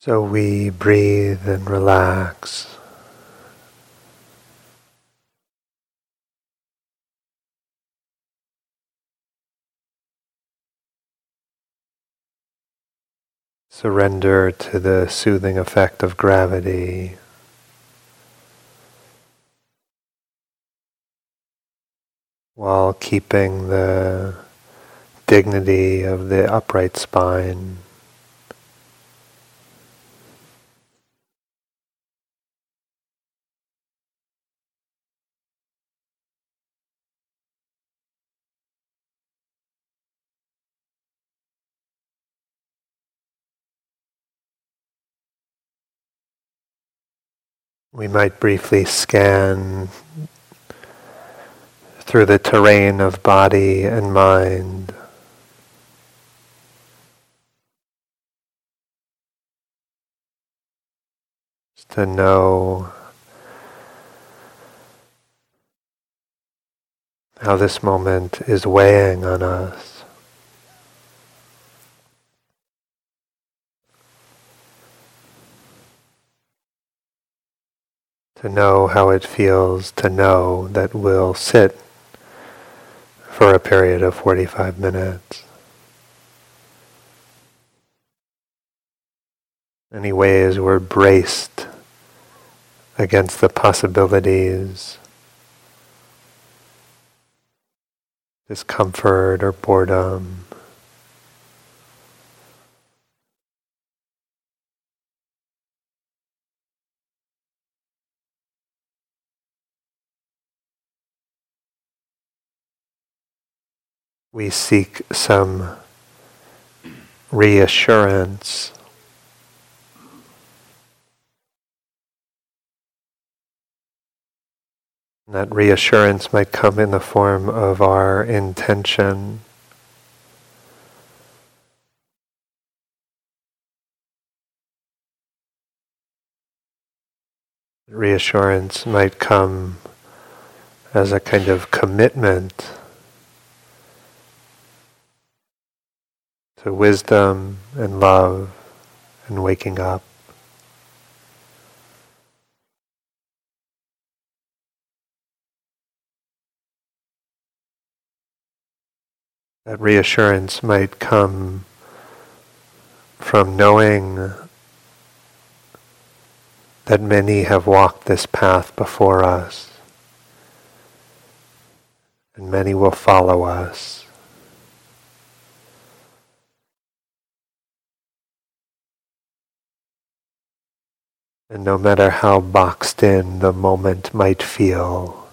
So we breathe and relax. Surrender to the soothing effect of gravity. While keeping the dignity of the upright spine. We might briefly scan through the terrain of body and mind. To know how this moment is weighing on us. To know how it feels to know that we'll sit for a period of 45 minutes. Any ways we're braced against the possibilities, discomfort or boredom. We seek some reassurance. That reassurance might come in the form of our intention. Reassurance might come as a kind of commitment to wisdom and love and waking up. That reassurance might come from knowing that many have walked this path before us and many will follow us. And no matter how boxed in the moment might feel,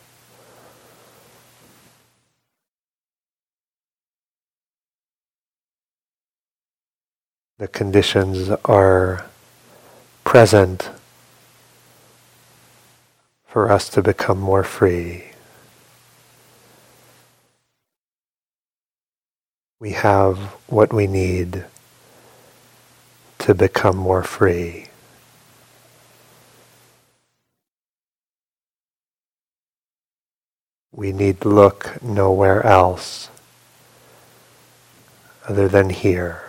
the conditions are present for us to become more free. We have what we need to become more free. We need look nowhere else other than here.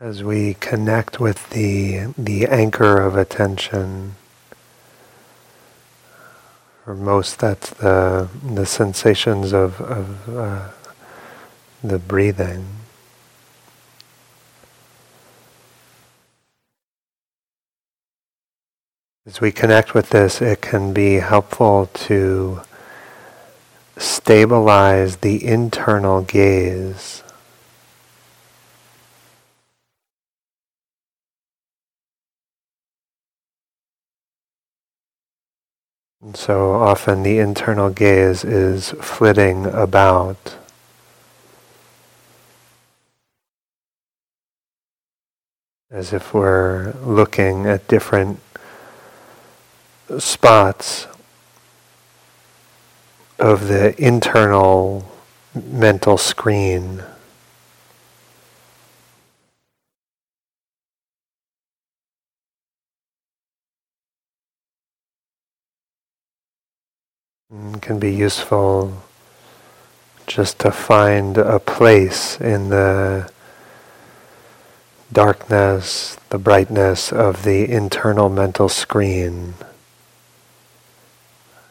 As we connect with the, the anchor of attention, for most that's the, the sensations of, of uh, the breathing. As we connect with this, it can be helpful to stabilize the internal gaze. So often the internal gaze is flitting about. As if we're looking at different spots of the internal mental screen. And can be useful just to find a place in the darkness, the brightness of the internal mental screen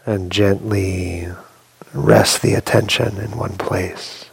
and gently rest the attention in one place.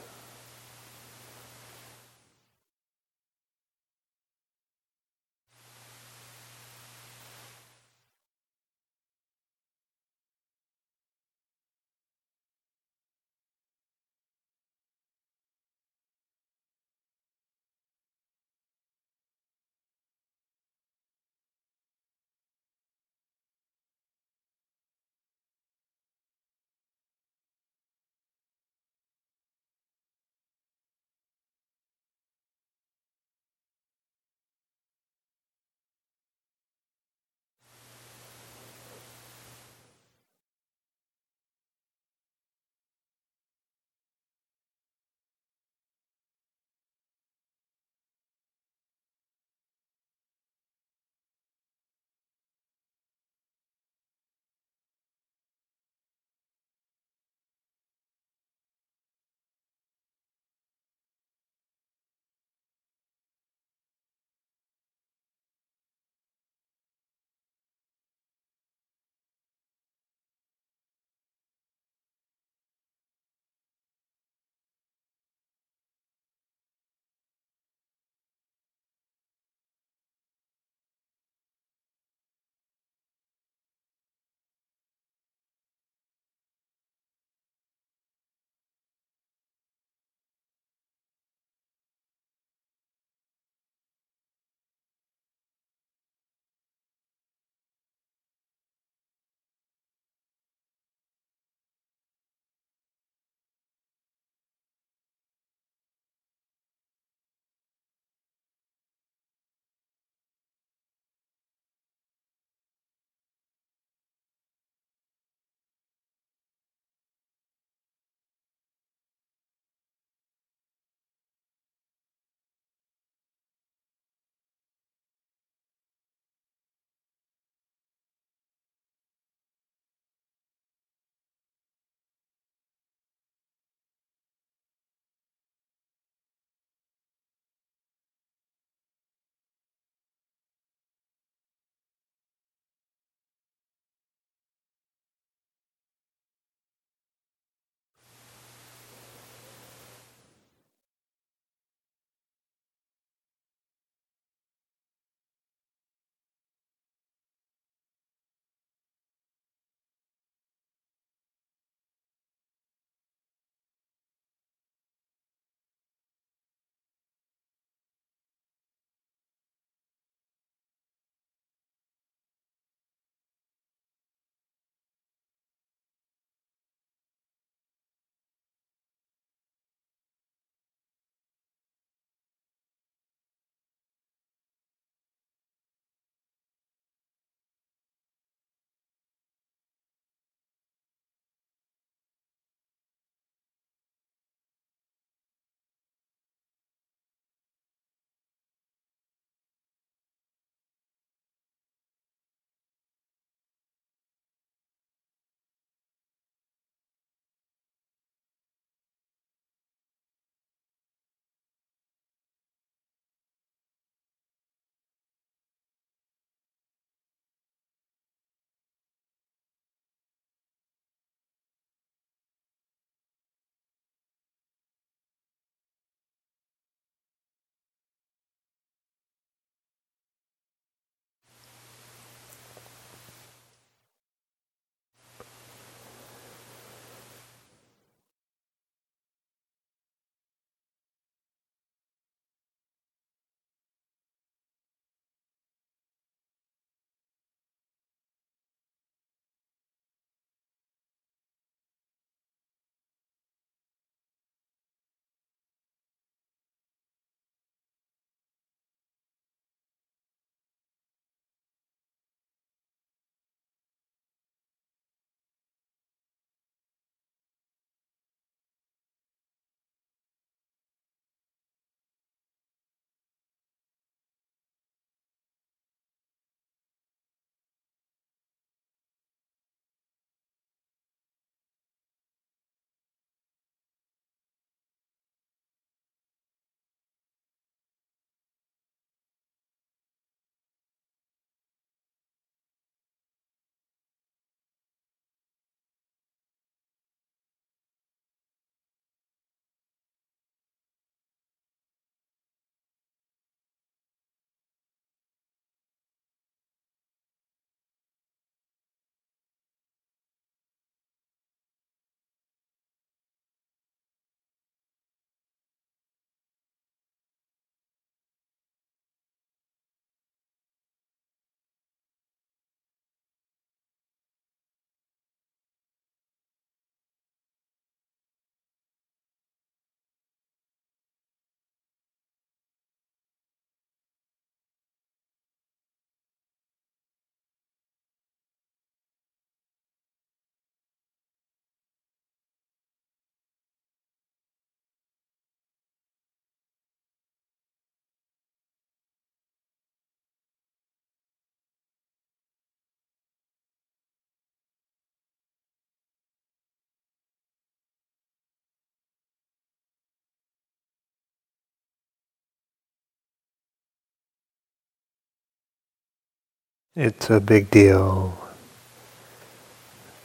It's a big deal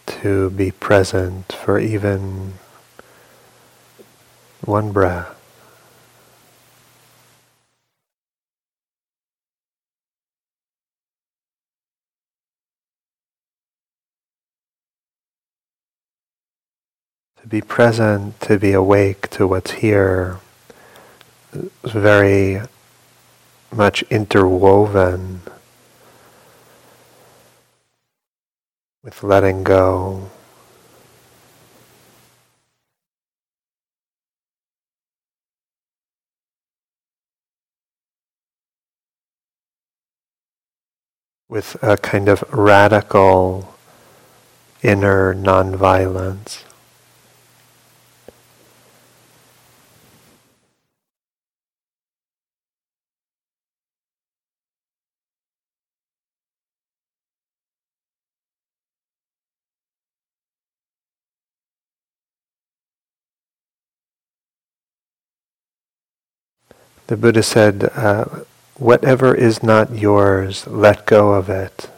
to be present for even one breath. To be present, to be awake to what's here is very much interwoven with letting go. With a kind of radical inner nonviolence. The Buddha said, uh, whatever is not yours, let go of it.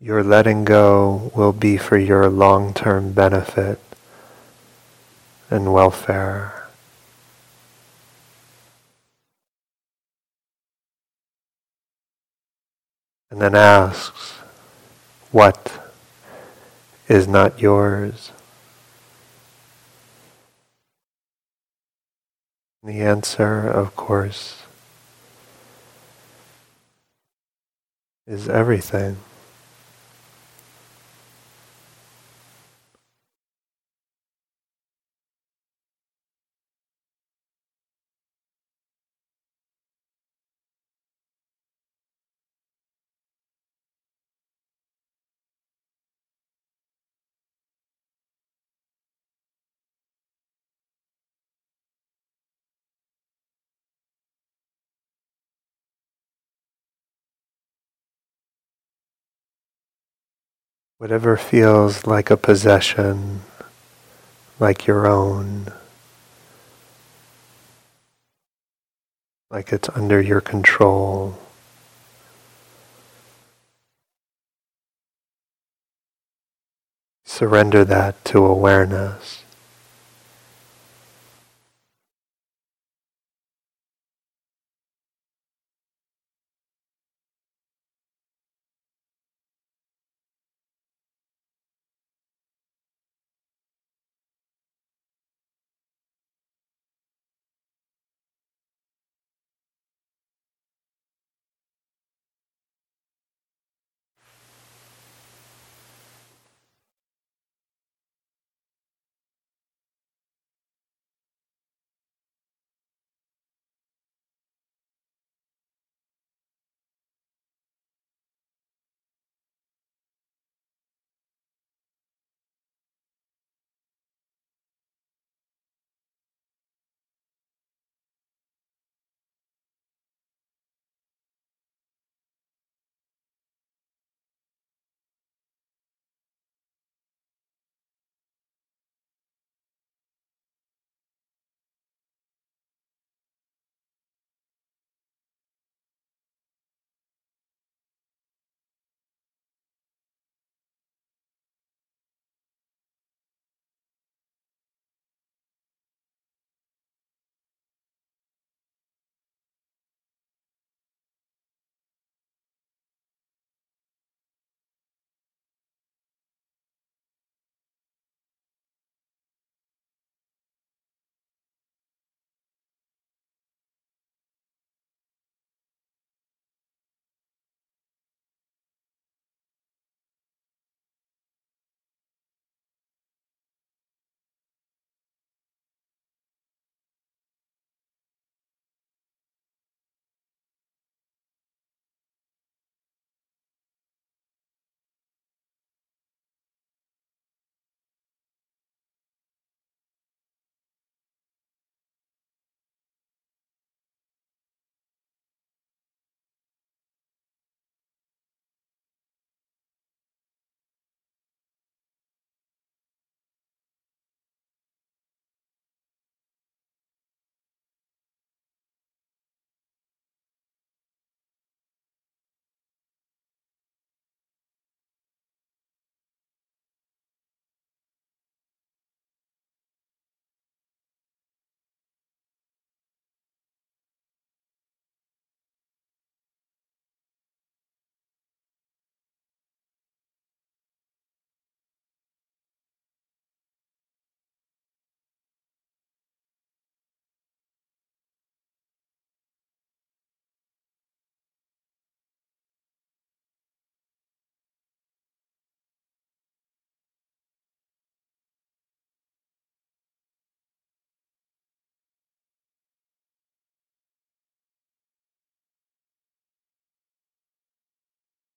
Your letting go will be for your long-term benefit and welfare. And then asks, what is not yours? The answer, of course, is everything. Whatever feels like a possession, like your own, like it's under your control. Surrender that to awareness.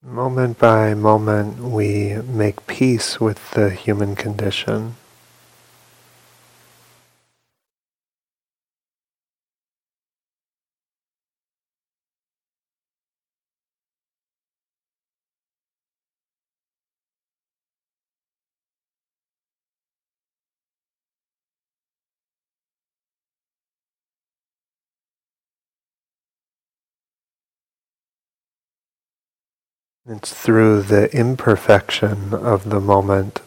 Moment by moment, we make peace with the human condition. It's through the imperfection of the moment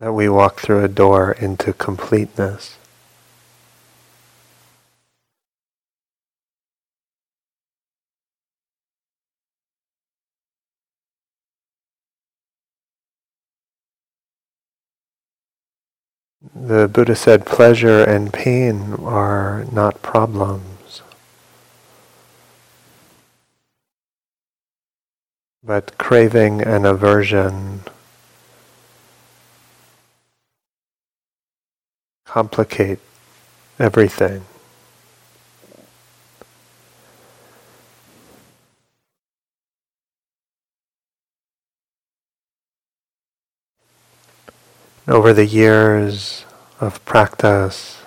that we walk through a door into completeness. The Buddha said pleasure and pain are not problems. But craving and aversion complicate everything. Over the years of practice,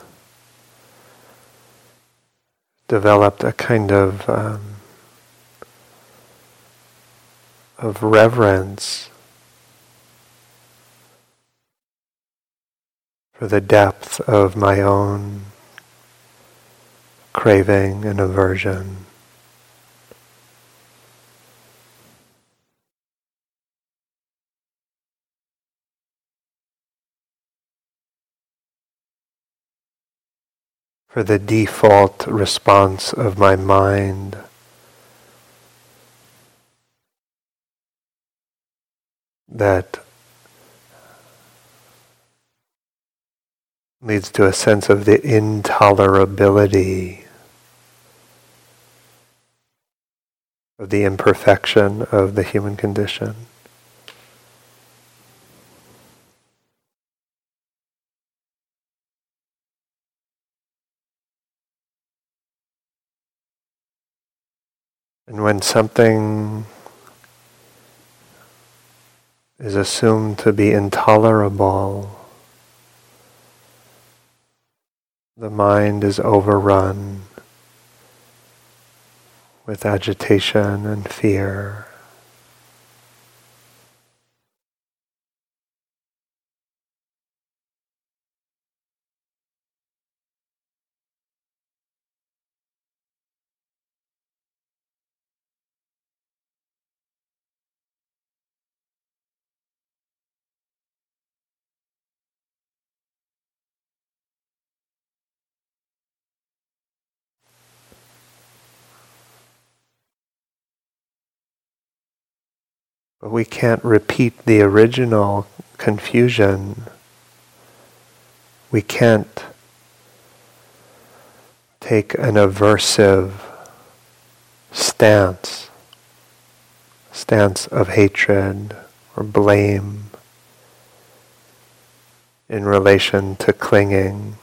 developed a kind of um, of reverence for the depth of my own craving and aversion. For the default response of my mind that leads to a sense of the intolerability of the imperfection of the human condition. And when something is assumed to be intolerable. The mind is overrun with agitation and fear. We can't repeat the original confusion. We can't take an aversive stance, stance of hatred or blame in relation to clinging,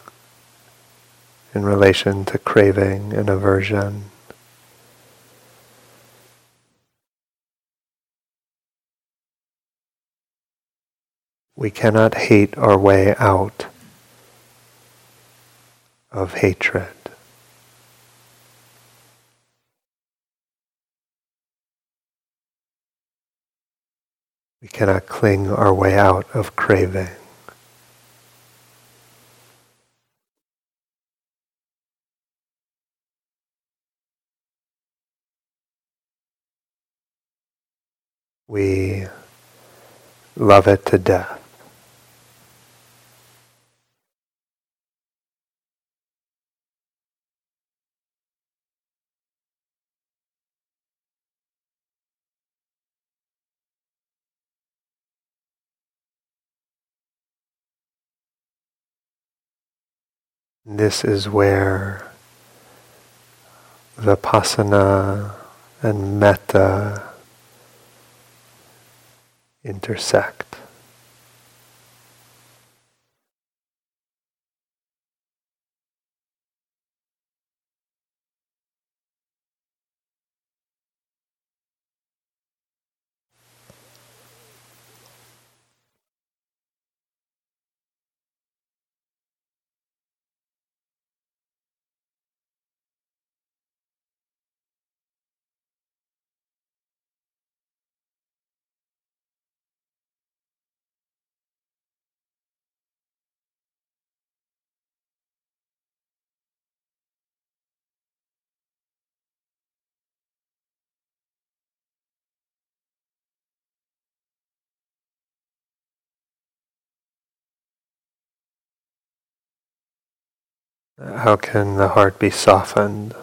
in relation to craving and aversion. We cannot hate our way out of hatred. We cannot cling our way out of craving. We love it to death. This is where vipassana and metta intersect. How can the heart be softened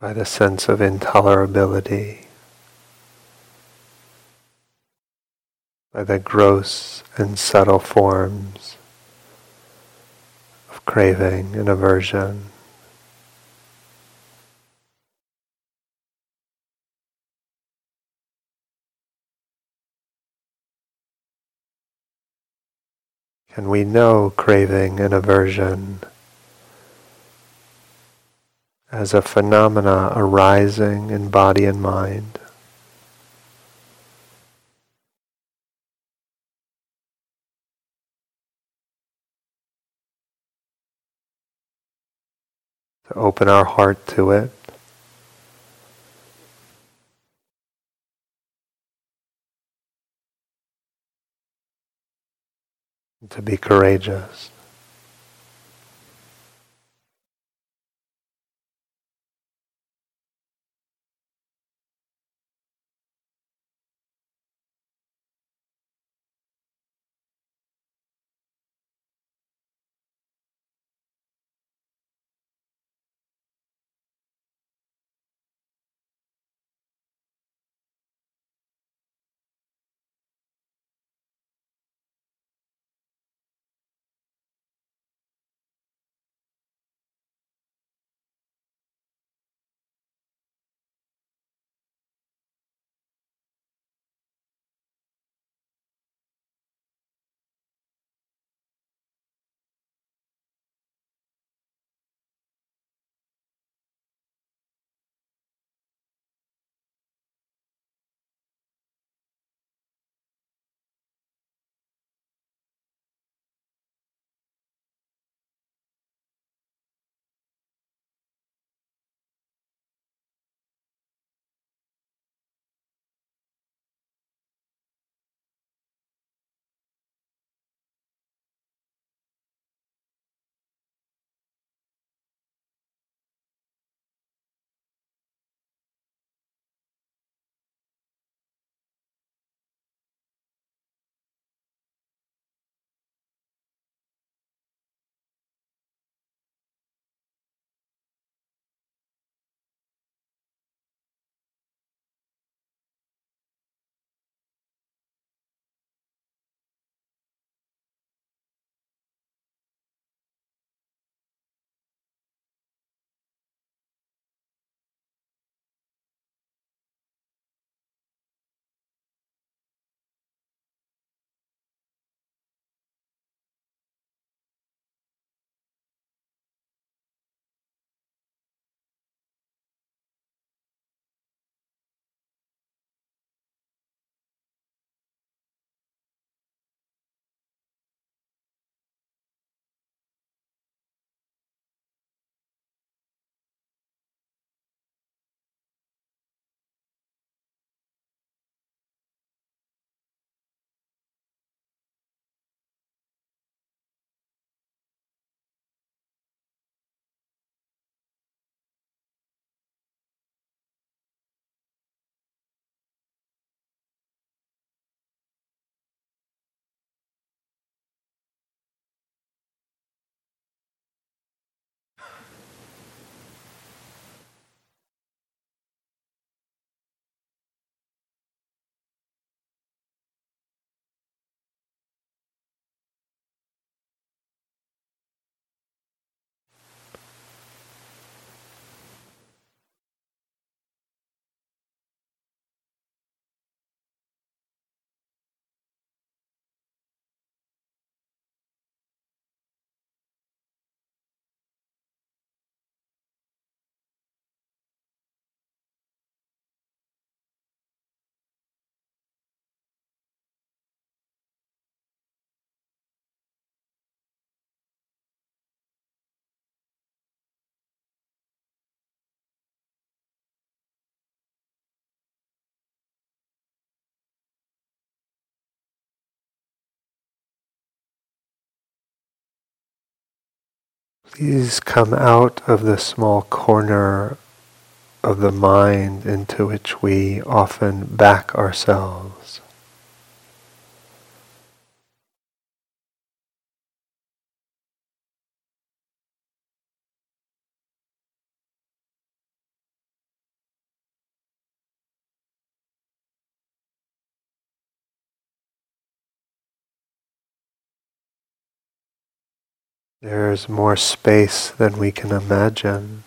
by the sense of intolerability, by the gross and subtle forms of craving and aversion? Can we know craving and aversion as a phenomena arising in body and mind? To open our heart to it. To be courageous. Please come out of the small corner of the mind into which we often back ourselves. There's more space than we can imagine.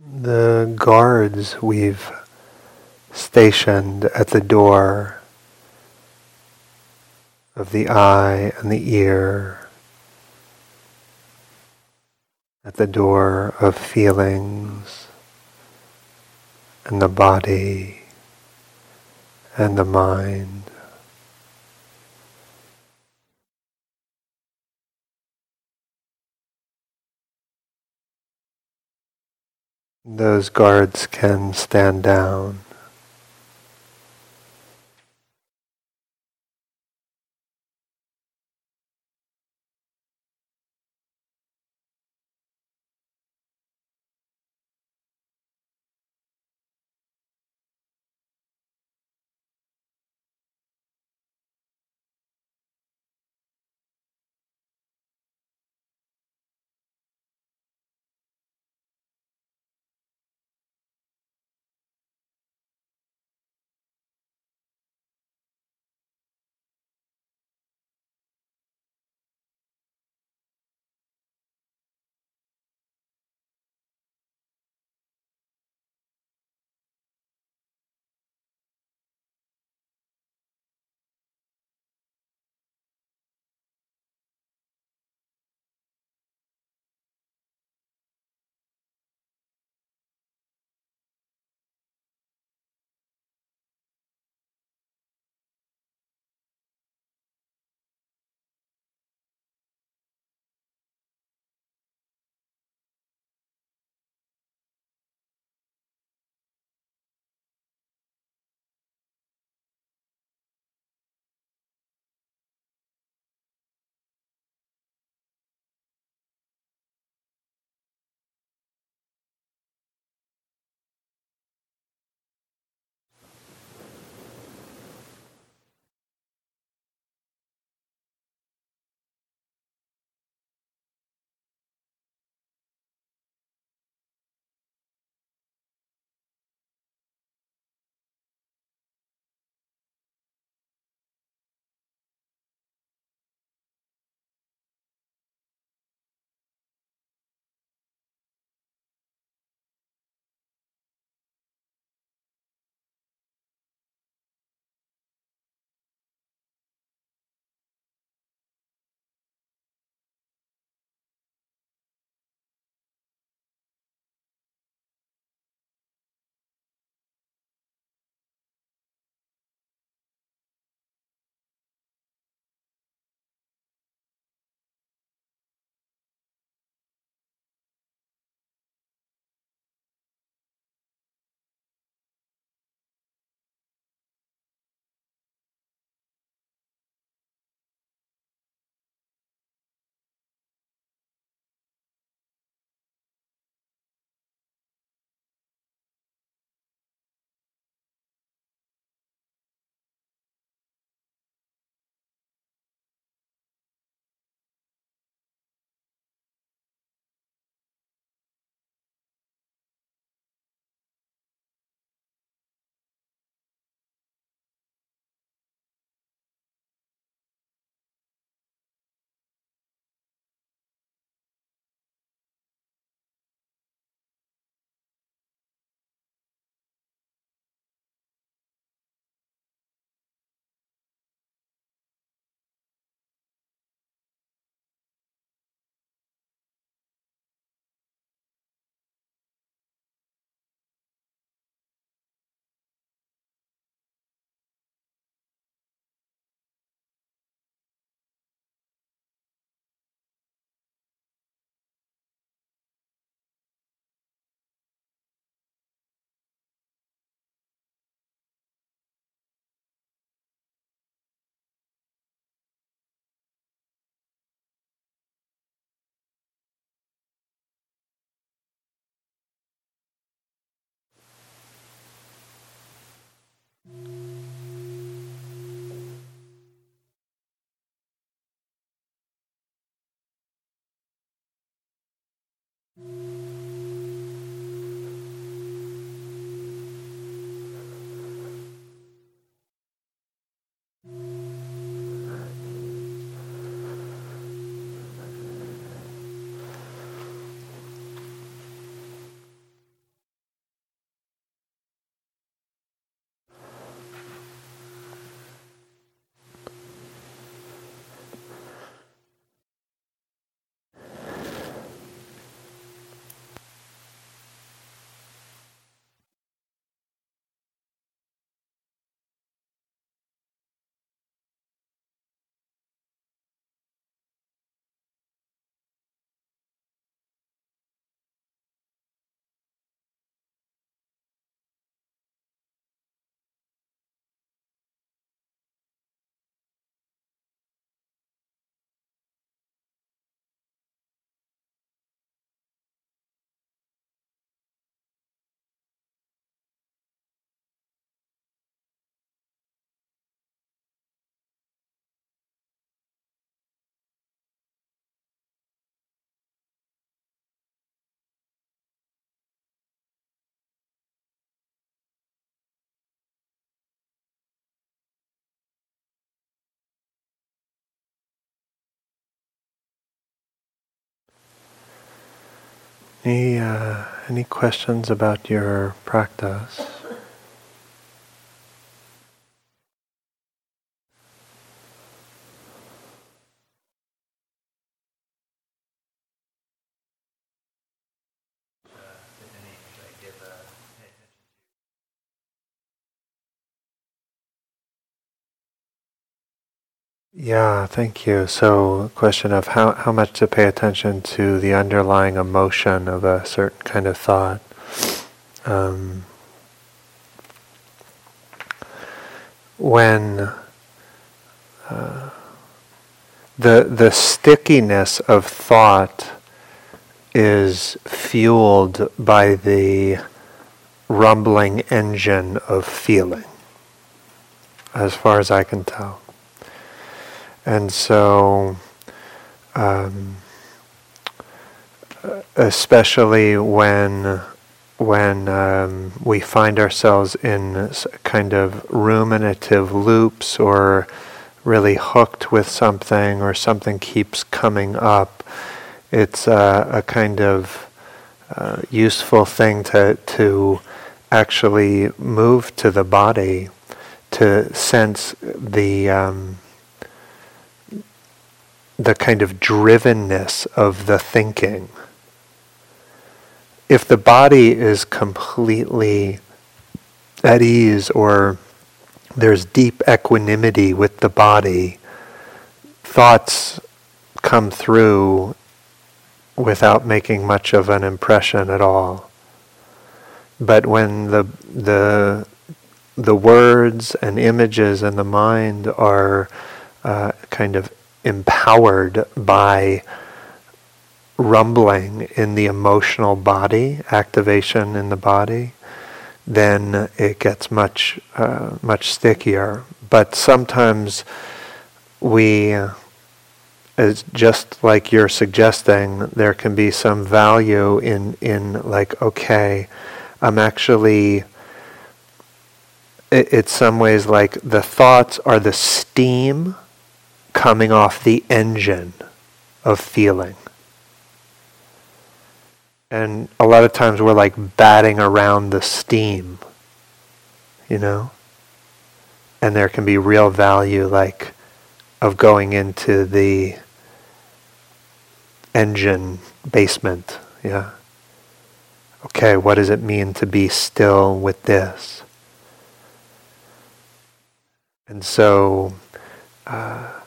The guards we've stationed at the door of the eye and the ear, at the door of feelings and the body and the mind. Those guards can stand down. Any uh, any questions about your practice? Yeah, thank you. So, question of how, how much to pay attention to the underlying emotion of a certain kind of thought. Um, when uh, the the stickiness of thought is fueled by the rumbling engine of feeling, as far as I can tell. And so, um, especially when when um, we find ourselves in kind of ruminative loops or really hooked with something or something keeps coming up, it's uh, a kind of uh, useful thing to to actually move to the body to sense the um, the kind of drivenness of the thinking. If the body is completely at ease or there's deep equanimity with the body, thoughts come through without making much of an impression at all. But when the the the words and images and the mind are uh, kind of empowered by rumbling in the emotional body, activation in the body, then it gets much uh, much stickier. But sometimes we, as just like you're suggesting, there can be some value in in like okay, I'm actually. It, it's some ways like the thoughts are the steam coming off the engine of feeling. And a lot of times we're like batting around the steam, you know? And there can be real value, like, of going into the engine basement, yeah? Okay, what does it mean to be still with this? And so, uh,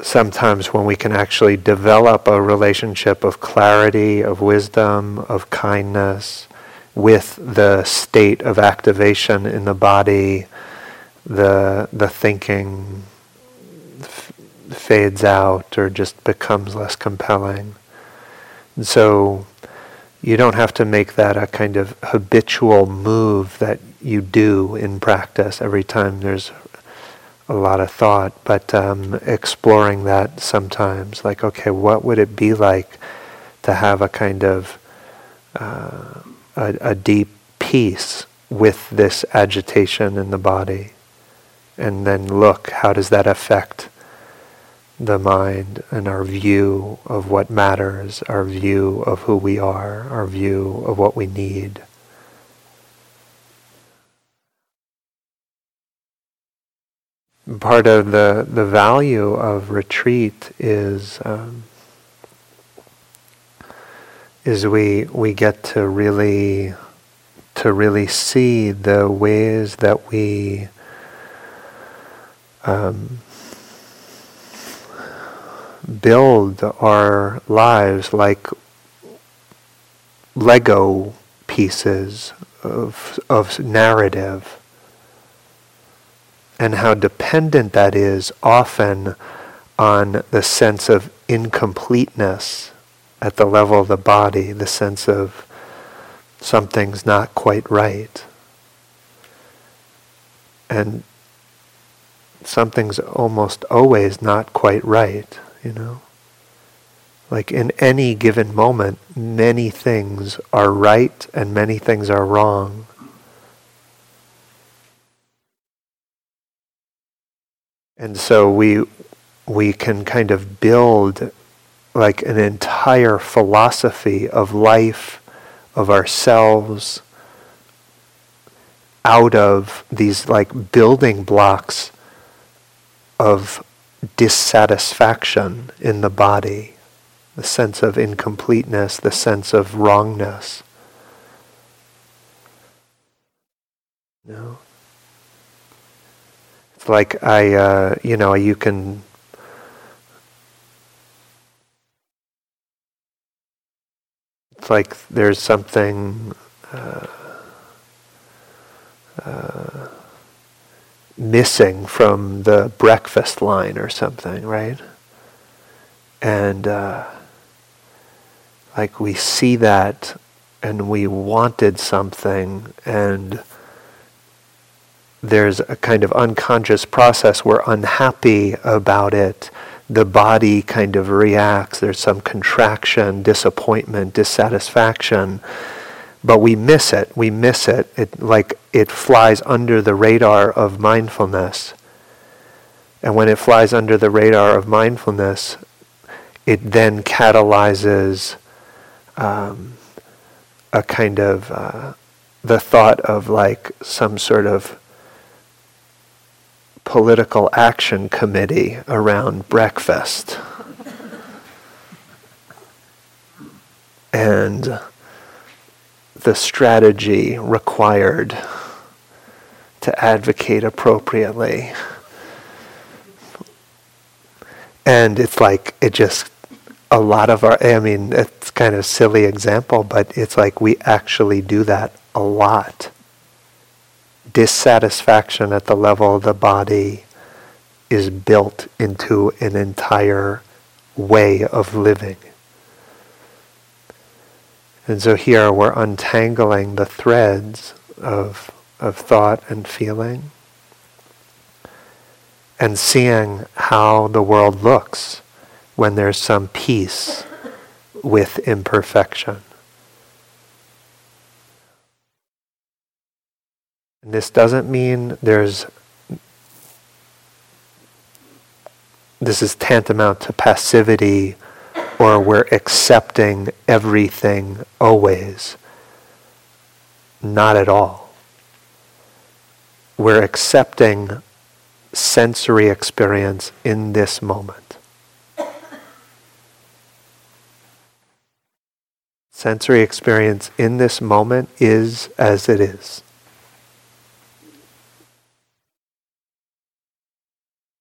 sometimes when we can actually develop a relationship of clarity, of wisdom, of kindness with the state of activation in the body, the, the thinking f- fades out or just becomes less compelling. And so you don't have to make that a kind of habitual move that you do in practice every time there's a lot of thought, but um, exploring that sometimes, like, okay, what would it be like to have a kind of uh, a, a deep peace with this agitation in the body, and then look, how does that affect the mind and our view of what matters, our view of who we are, our view of what we need. Part of the, the value of retreat is um, is we we get to really to really see the ways that we um, build our lives like Lego pieces of of narrative and how dependent that is often on the sense of incompleteness at the level of the body, the sense of something's not quite right. And something's almost always not quite right, you know? Like in any given moment, many things are right and many things are wrong. And so we we can kind of build like an entire philosophy of life, of ourselves, out of these like building blocks of dissatisfaction in the body, the sense of incompleteness, the sense of wrongness. No. Like I, uh, you know, you can. It's like there's something. Uh, uh, missing from the breakfast line or something, right? And uh, like we see that and we wanted something and there's a kind of unconscious process we're unhappy about it the body kind of reacts there's some contraction disappointment dissatisfaction but we miss it. We miss it. It like it flies under the radar of mindfulness. And when it flies under the radar of mindfulness, it then catalyzes um, a kind of uh, the thought of like some sort of political action committee around breakfast. and the strategy required to advocate appropriately. And it's like, it just, a lot of our, I mean, it's kind of silly example, but it's like we actually do that a lot. Dissatisfaction at the level of the body is built into an entire way of living. And so here we're untangling the threads of, of thought and feeling and seeing how the world looks when there's some peace with imperfection. And this doesn't mean there's this is tantamount to passivity or we're accepting everything always. Not at all. We're accepting sensory experience in this moment. Sensory experience in this moment is as it is.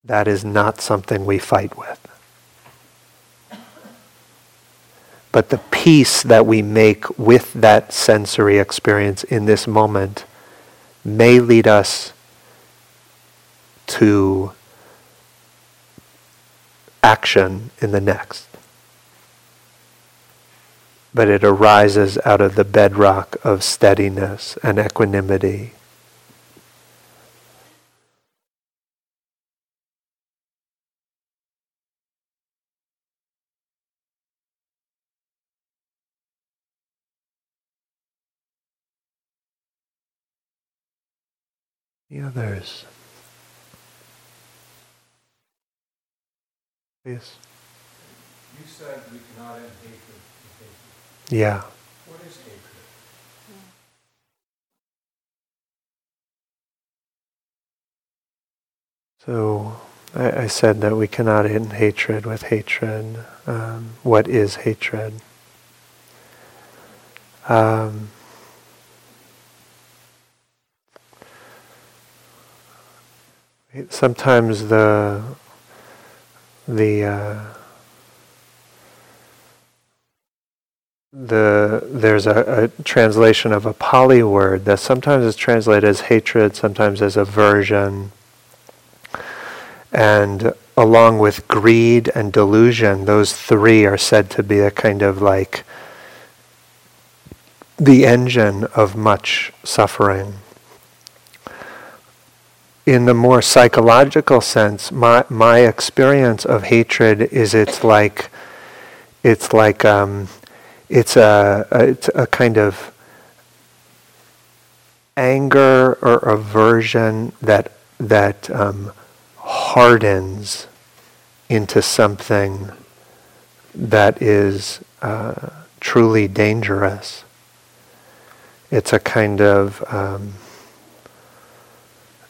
That is not something we fight with. But the peace that we make with that sensory experience in this moment may lead us to action in the next. But it arises out of the bedrock of steadiness and equanimity the others. Yes. You said we cannot end hatred with hatred. Yeah. What is hatred? So I, I, said that we cannot end hatred with hatred. Um, what is hatred? Um, sometimes the the uh, the there's a, a, translation of a Pali word that sometimes is translated as hatred, sometimes as aversion, and along with greed and delusion, those three are said to be a kind of like the engine of much suffering in the more psychological sense, my my experience of hatred is it's like it's like um, it's a, a, it's a kind of anger or aversion that that um, hardens into something that is uh, truly dangerous. It's a kind of um,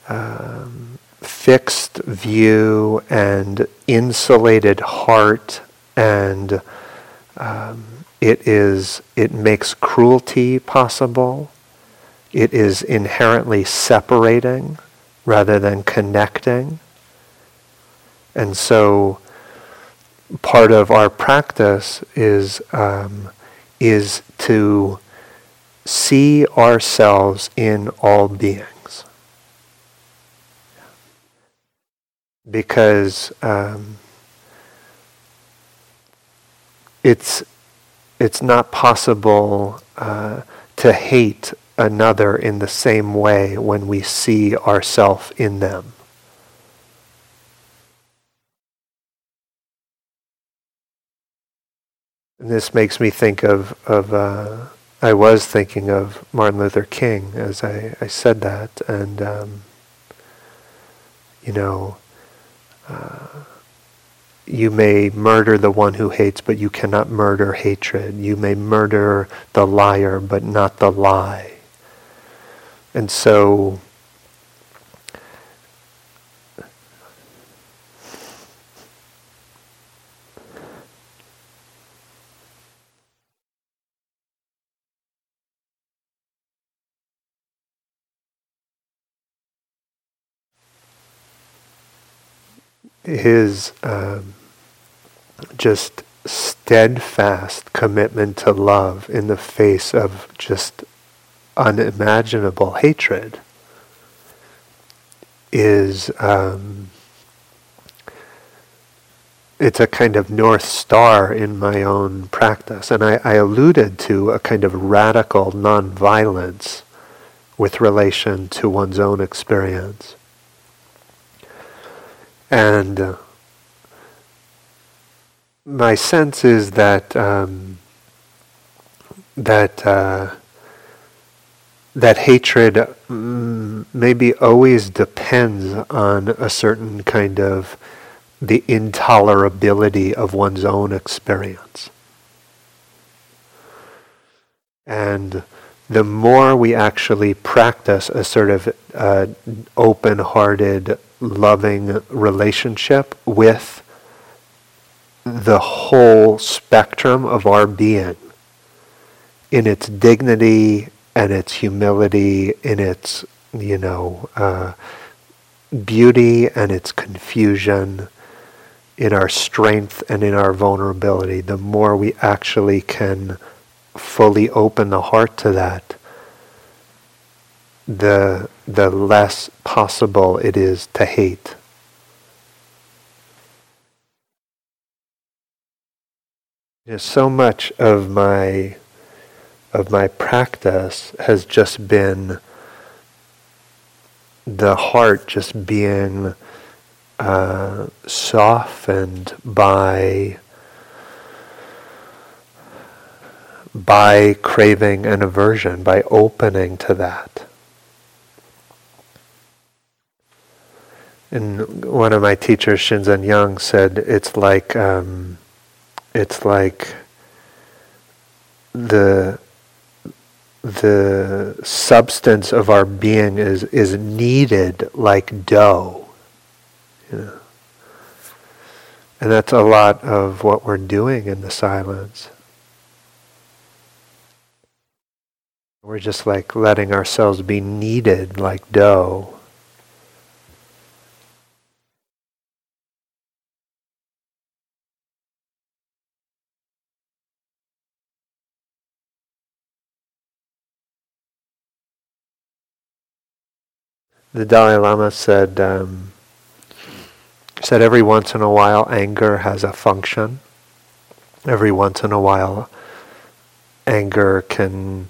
um, fixed view and insulated heart, and um, it is it makes cruelty possible. It is inherently separating rather than connecting. And so part of our practice is, um, is to see ourselves in all beings. Because um, it's, it's not possible uh, to hate another in the same way when we see ourself in them. And this makes me think of, of uh, I was thinking of Martin Luther King as I, I said that, and, um, you know, uh, you may murder the one who hates, but you cannot murder hatred. You may murder the liar, but not the lie. And so his um, just steadfast commitment to love in the face of just unimaginable hatred is um, it's a kind of north star in my own practice. And I, I alluded to a kind of radical nonviolence with relation to one's own experience and uh, my sense is that um, that uh, that hatred mm, maybe always depends on a certain kind of the intolerability of one's own experience. And the more we actually practice a sort of uh, open hearted, loving relationship with the whole spectrum of our being in its dignity and its humility, in its, you know, uh, beauty and its confusion, in our strength and in our vulnerability, the more we actually can fully open the heart to that, the, the less possible it is to hate. So much of my of my practice has just been the heart just being uh, softened by by craving and aversion, by opening to that. And one of my teachers, Shinzen Young, said it's like um, it's like the the substance of our being is, is kneaded like dough. You know? And that's a lot of what we're doing in the silence. We're just like letting ourselves be kneaded like dough. The Dalai Lama said um, said every once in a while anger has a function. Every once in a while, anger can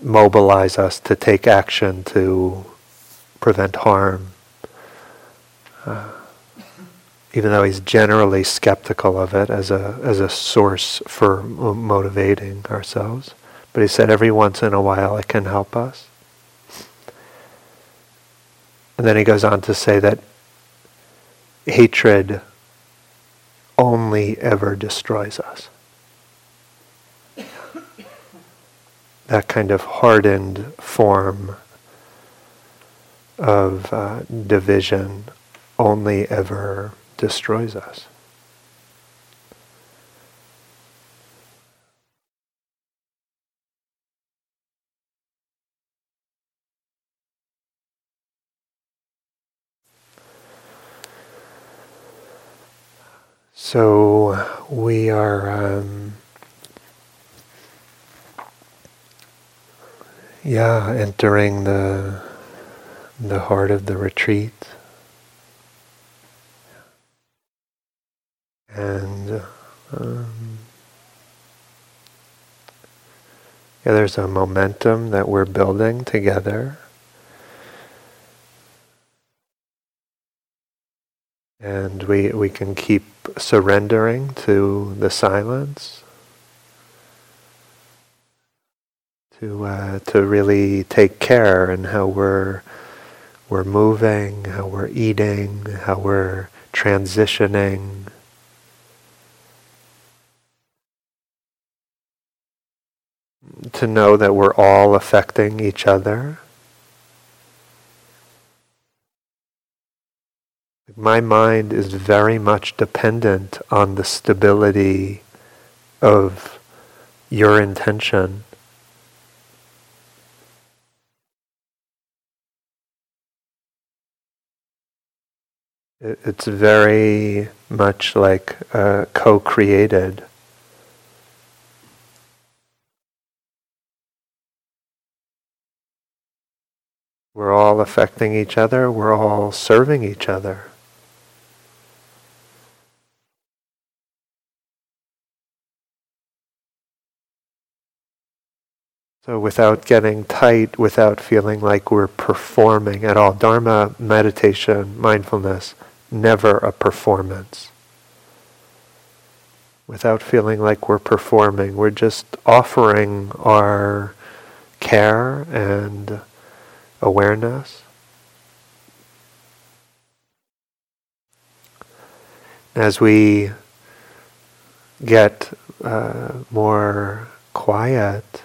mobilize us to take action to prevent harm. Uh, even though he's generally skeptical of it as a as a source for motivating ourselves, but he said every once in a while it can help us. And then he goes on to say that hatred only ever destroys us. That kind of hardened form of uh, division only ever destroys us. So we are um, yeah entering the the heart of the retreat. And um, yeah there's a momentum that we're building together and we we can keep surrendering to the silence to uh, to really take care in how we're we're moving, how we're eating, how we're transitioning. To know that we're all affecting each other. My mind is very much dependent on the stability of your intention. It's very much like uh, co created. We're all affecting each other, we're all serving each other. So without getting tight, without feeling like we're performing at all. Dharma, meditation, mindfulness, never a performance. Without feeling like we're performing, we're just offering our care and awareness. As we get uh, more quiet,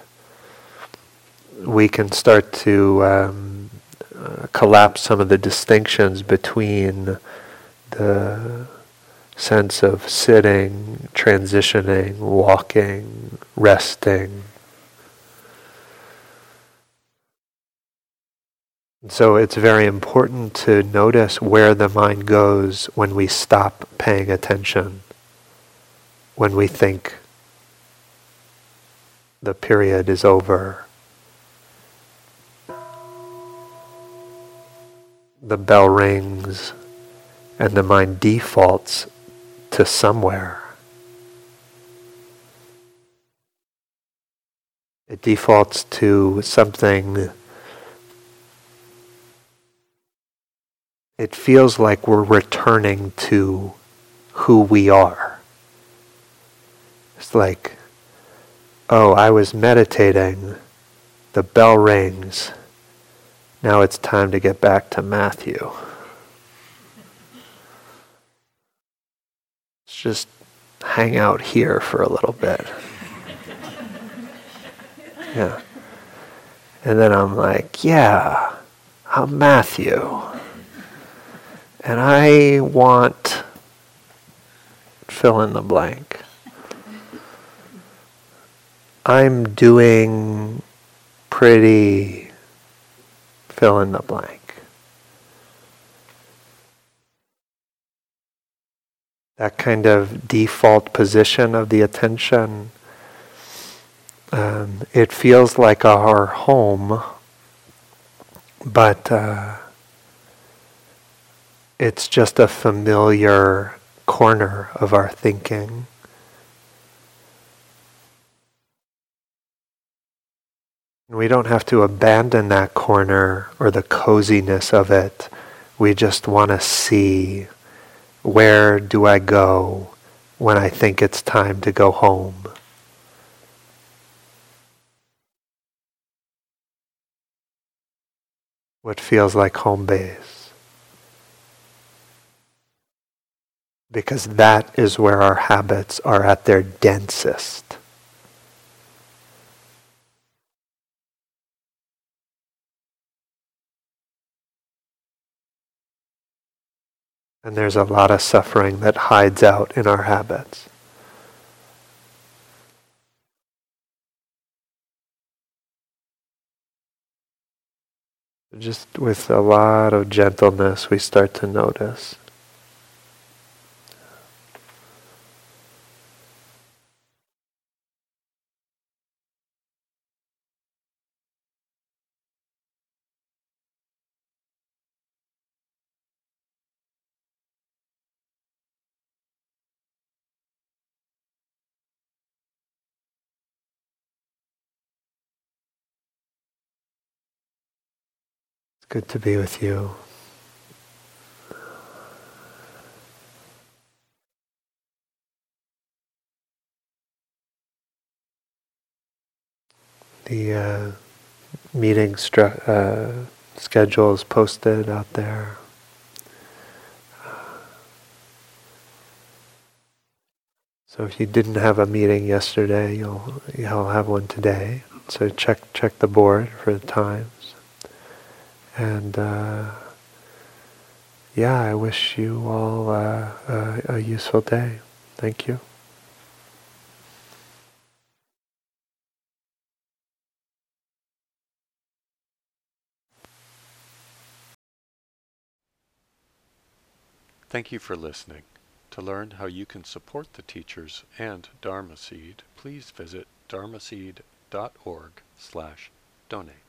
we can start to um, uh, collapse some of the distinctions between the sense of sitting, transitioning, walking, resting. So it's very important to notice where the mind goes when we stop paying attention, when we think the period is over. The bell rings and the mind defaults to somewhere. It defaults to something. It feels like we're returning to who we are. It's like, oh, I was meditating, the bell rings, now it's time to get back to Matthew. Let's just hang out here for a little bit. Yeah. And then I'm like, yeah, I'm Matthew. And I want fill in the blank. I'm doing pretty fill in the blank. that kind of default position of the attention. Um, it feels like our home, but uh, it's just a familiar corner of our thinking. We don't have to abandon that corner or the coziness of it. We just want to see where do I go when I think it's time to go home? What feels like home base? because that is where our habits are at their densest. And there's a lot of suffering that hides out in our habits. Just with a lot of gentleness, we start to notice. Good to be with you. The uh, meeting stru- uh, schedule is posted out there. So if you didn't have a meeting yesterday, you'll you'll have one today. So check check the board for the time. And uh, yeah, I wish you all uh, a, a useful day. Thank you. Thank you for listening. To learn how you can support the teachers and Dharma Seed, please visit dharmaseed.org slash donate.